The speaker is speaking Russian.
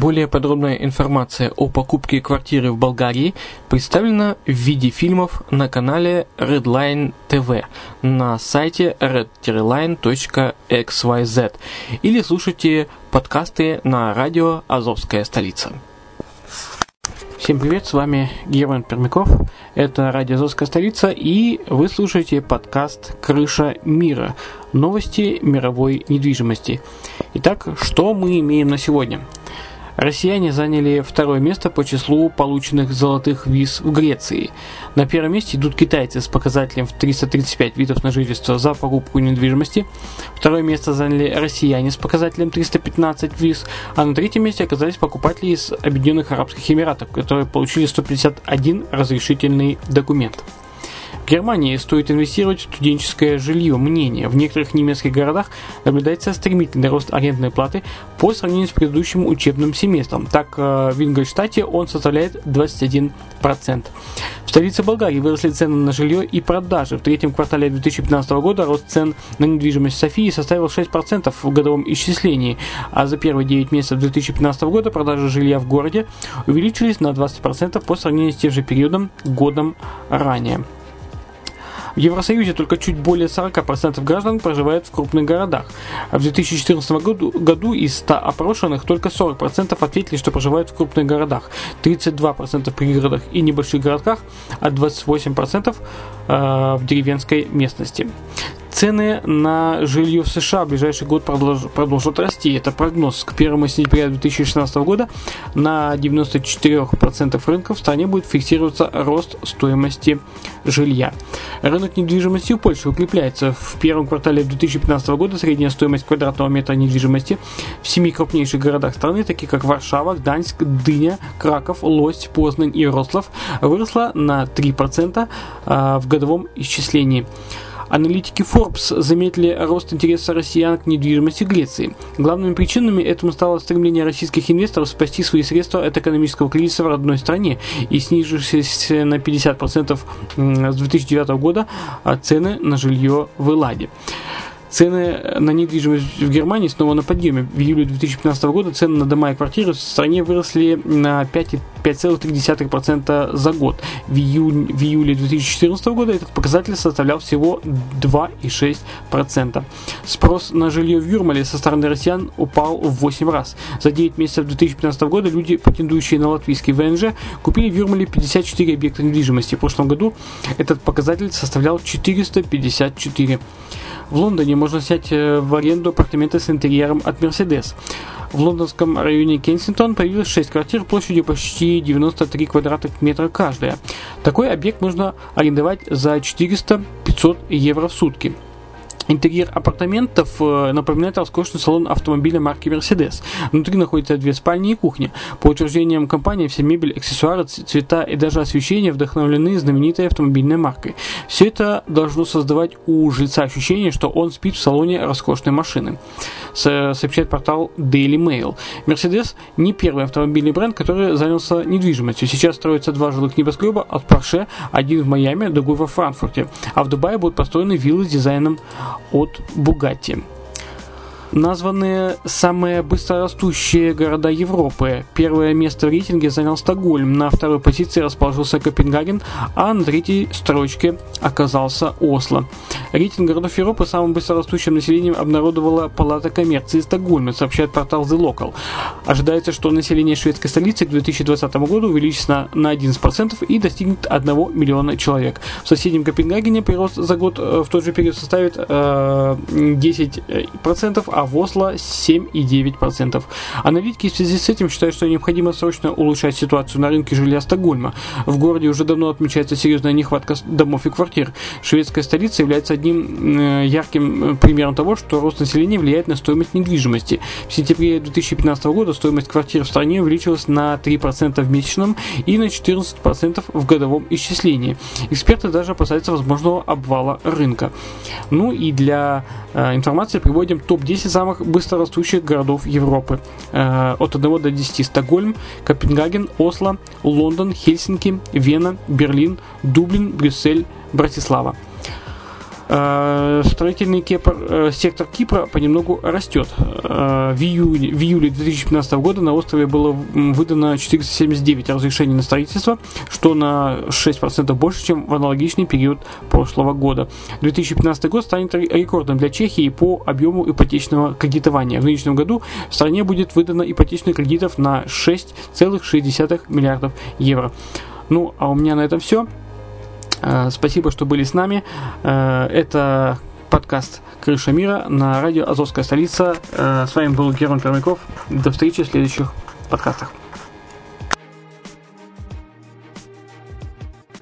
Более подробная информация о покупке квартиры в Болгарии представлена в виде фильмов на канале Redline TV на сайте red-line.xyz или слушайте подкасты на радио «Азовская столица». Всем привет, с вами Герман Пермяков, это радио «Азовская столица» и вы слушаете подкаст «Крыша мира. Новости мировой недвижимости». Итак, что мы имеем на сегодня – Россияне заняли второе место по числу полученных золотых виз в Греции. На первом месте идут китайцы с показателем в 335 видов на жительство за покупку недвижимости. Второе место заняли россияне с показателем 315 виз, а на третьем месте оказались покупатели из Объединенных Арабских Эмиратов, которые получили 151 разрешительный документ. Германии стоит инвестировать в студенческое жилье. Мнение. В некоторых немецких городах наблюдается стремительный рост арендной платы по сравнению с предыдущим учебным семестром. Так, э, в Ингольштате он составляет 21%. В столице Болгарии выросли цены на жилье и продажи. В третьем квартале 2015 года рост цен на недвижимость Софии составил 6% в годовом исчислении, а за первые 9 месяцев 2015 года продажи жилья в городе увеличились на 20% по сравнению с тем же периодом годом ранее. В Евросоюзе только чуть более 40% граждан проживают в крупных городах. А в 2014 году, году из 100 опрошенных только 40% ответили, что проживают в крупных городах, 32% в пригородах и небольших городках, а 28% э, в деревенской местности. Цены на жилье в США в ближайший год продолж, продолжат расти. Это прогноз к 1 сентября 2016 года. На 94% рынков в стране будет фиксироваться рост стоимости жилья. Рынок недвижимости в Польше укрепляется. В первом квартале 2015 года средняя стоимость квадратного метра недвижимости в семи крупнейших городах страны, такие как Варшава, Гданьск, Дыня, Краков, Лость, Познань и Рослав, выросла на 3% а, в годовом исчислении. Аналитики Forbes заметили рост интереса россиян к недвижимости Греции. Главными причинами этому стало стремление российских инвесторов спасти свои средства от экономического кризиса в родной стране и снижившиеся на 50% с 2009 года цены на жилье в Элладе. Цены на недвижимость в Германии снова на подъеме. В июле 2015 года цены на дома и квартиры в стране выросли на 5,3% за год. В, июль, в июле 2014 года этот показатель составлял всего 2,6%. Спрос на жилье в Юрмале со стороны россиян упал в 8 раз. За 9 месяцев 2015 года люди, претендующие на латвийский ВНЖ, купили в Юрмале 54 объекта недвижимости. В прошлом году этот показатель составлял 454. В Лондоне можно снять э, в аренду апартаменты с интерьером от Mercedes. В лондонском районе Кенсингтон появилось 6 квартир площадью почти 93 квадратных метра каждая. Такой объект можно арендовать за 400-500 евро в сутки. Интерьер апартаментов э, напоминает роскошный салон автомобиля марки Mercedes. Внутри находятся две спальни и кухня. По утверждениям компании, вся мебель, аксессуары, цвета и даже освещение вдохновлены знаменитой автомобильной маркой. Все это должно создавать у жильца ощущение, что он спит в салоне роскошной машины, сообщает портал Daily Mail. Mercedes не первый автомобильный бренд, который занялся недвижимостью. Сейчас строятся два жилых небоскреба от Porsche, один в Майами, другой во Франкфурте. А в Дубае будут построены виллы с дизайном от Bugatti названы самые быстрорастущие города Европы. Первое место в рейтинге занял Стокгольм, на второй позиции расположился Копенгаген, а на третьей строчке оказался Осло. Рейтинг городов Европы самым быстрорастущим населением обнародовала Палата коммерции Стокгольма, сообщает портал The Local. Ожидается, что население шведской столицы к 2020 году увеличится на 11% и достигнет 1 миллиона человек. В соседнем Копенгагене прирост за год э, в тот же период составит э, 10%, а в Осло 7,9%. Аналитики в связи с этим считают, что необходимо срочно улучшать ситуацию на рынке жилья Стокгольма. В городе уже давно отмечается серьезная нехватка домов и квартир. Шведская столица является одним э, ярким э, примером того, что рост населения влияет на стоимость недвижимости. В сентябре 2015 года стоимость квартир в стране увеличилась на 3% в месячном и на 14% в годовом исчислении. Эксперты даже опасаются возможного обвала рынка. Ну и для э, информации приводим топ-10 самых быстрорастущих городов Европы. Э, от 1 до 10 Стокгольм, Копенгаген, Осло, Лондон, Хельсинки, Вена, Берлин, Дублин, Брюссель, Братислава. Э, строительный кепр, э, сектор Кипра понемногу растет. Э, в июле, в июле 2015 года на острове было выдано 479 разрешений на строительство, что на 6% больше, чем в аналогичный период прошлого года. 2015 год станет рекордом для Чехии по объему ипотечного кредитования. В нынешнем году в стране будет выдано ипотечных кредитов на 6,6 миллиардов евро. Ну, а у меня на этом все. Э, спасибо, что были с нами. Э, это подкаст «Крыша мира» на радио «Азовская столица». Э, с вами был Герман Пермяков. До встречи в следующих подкастах.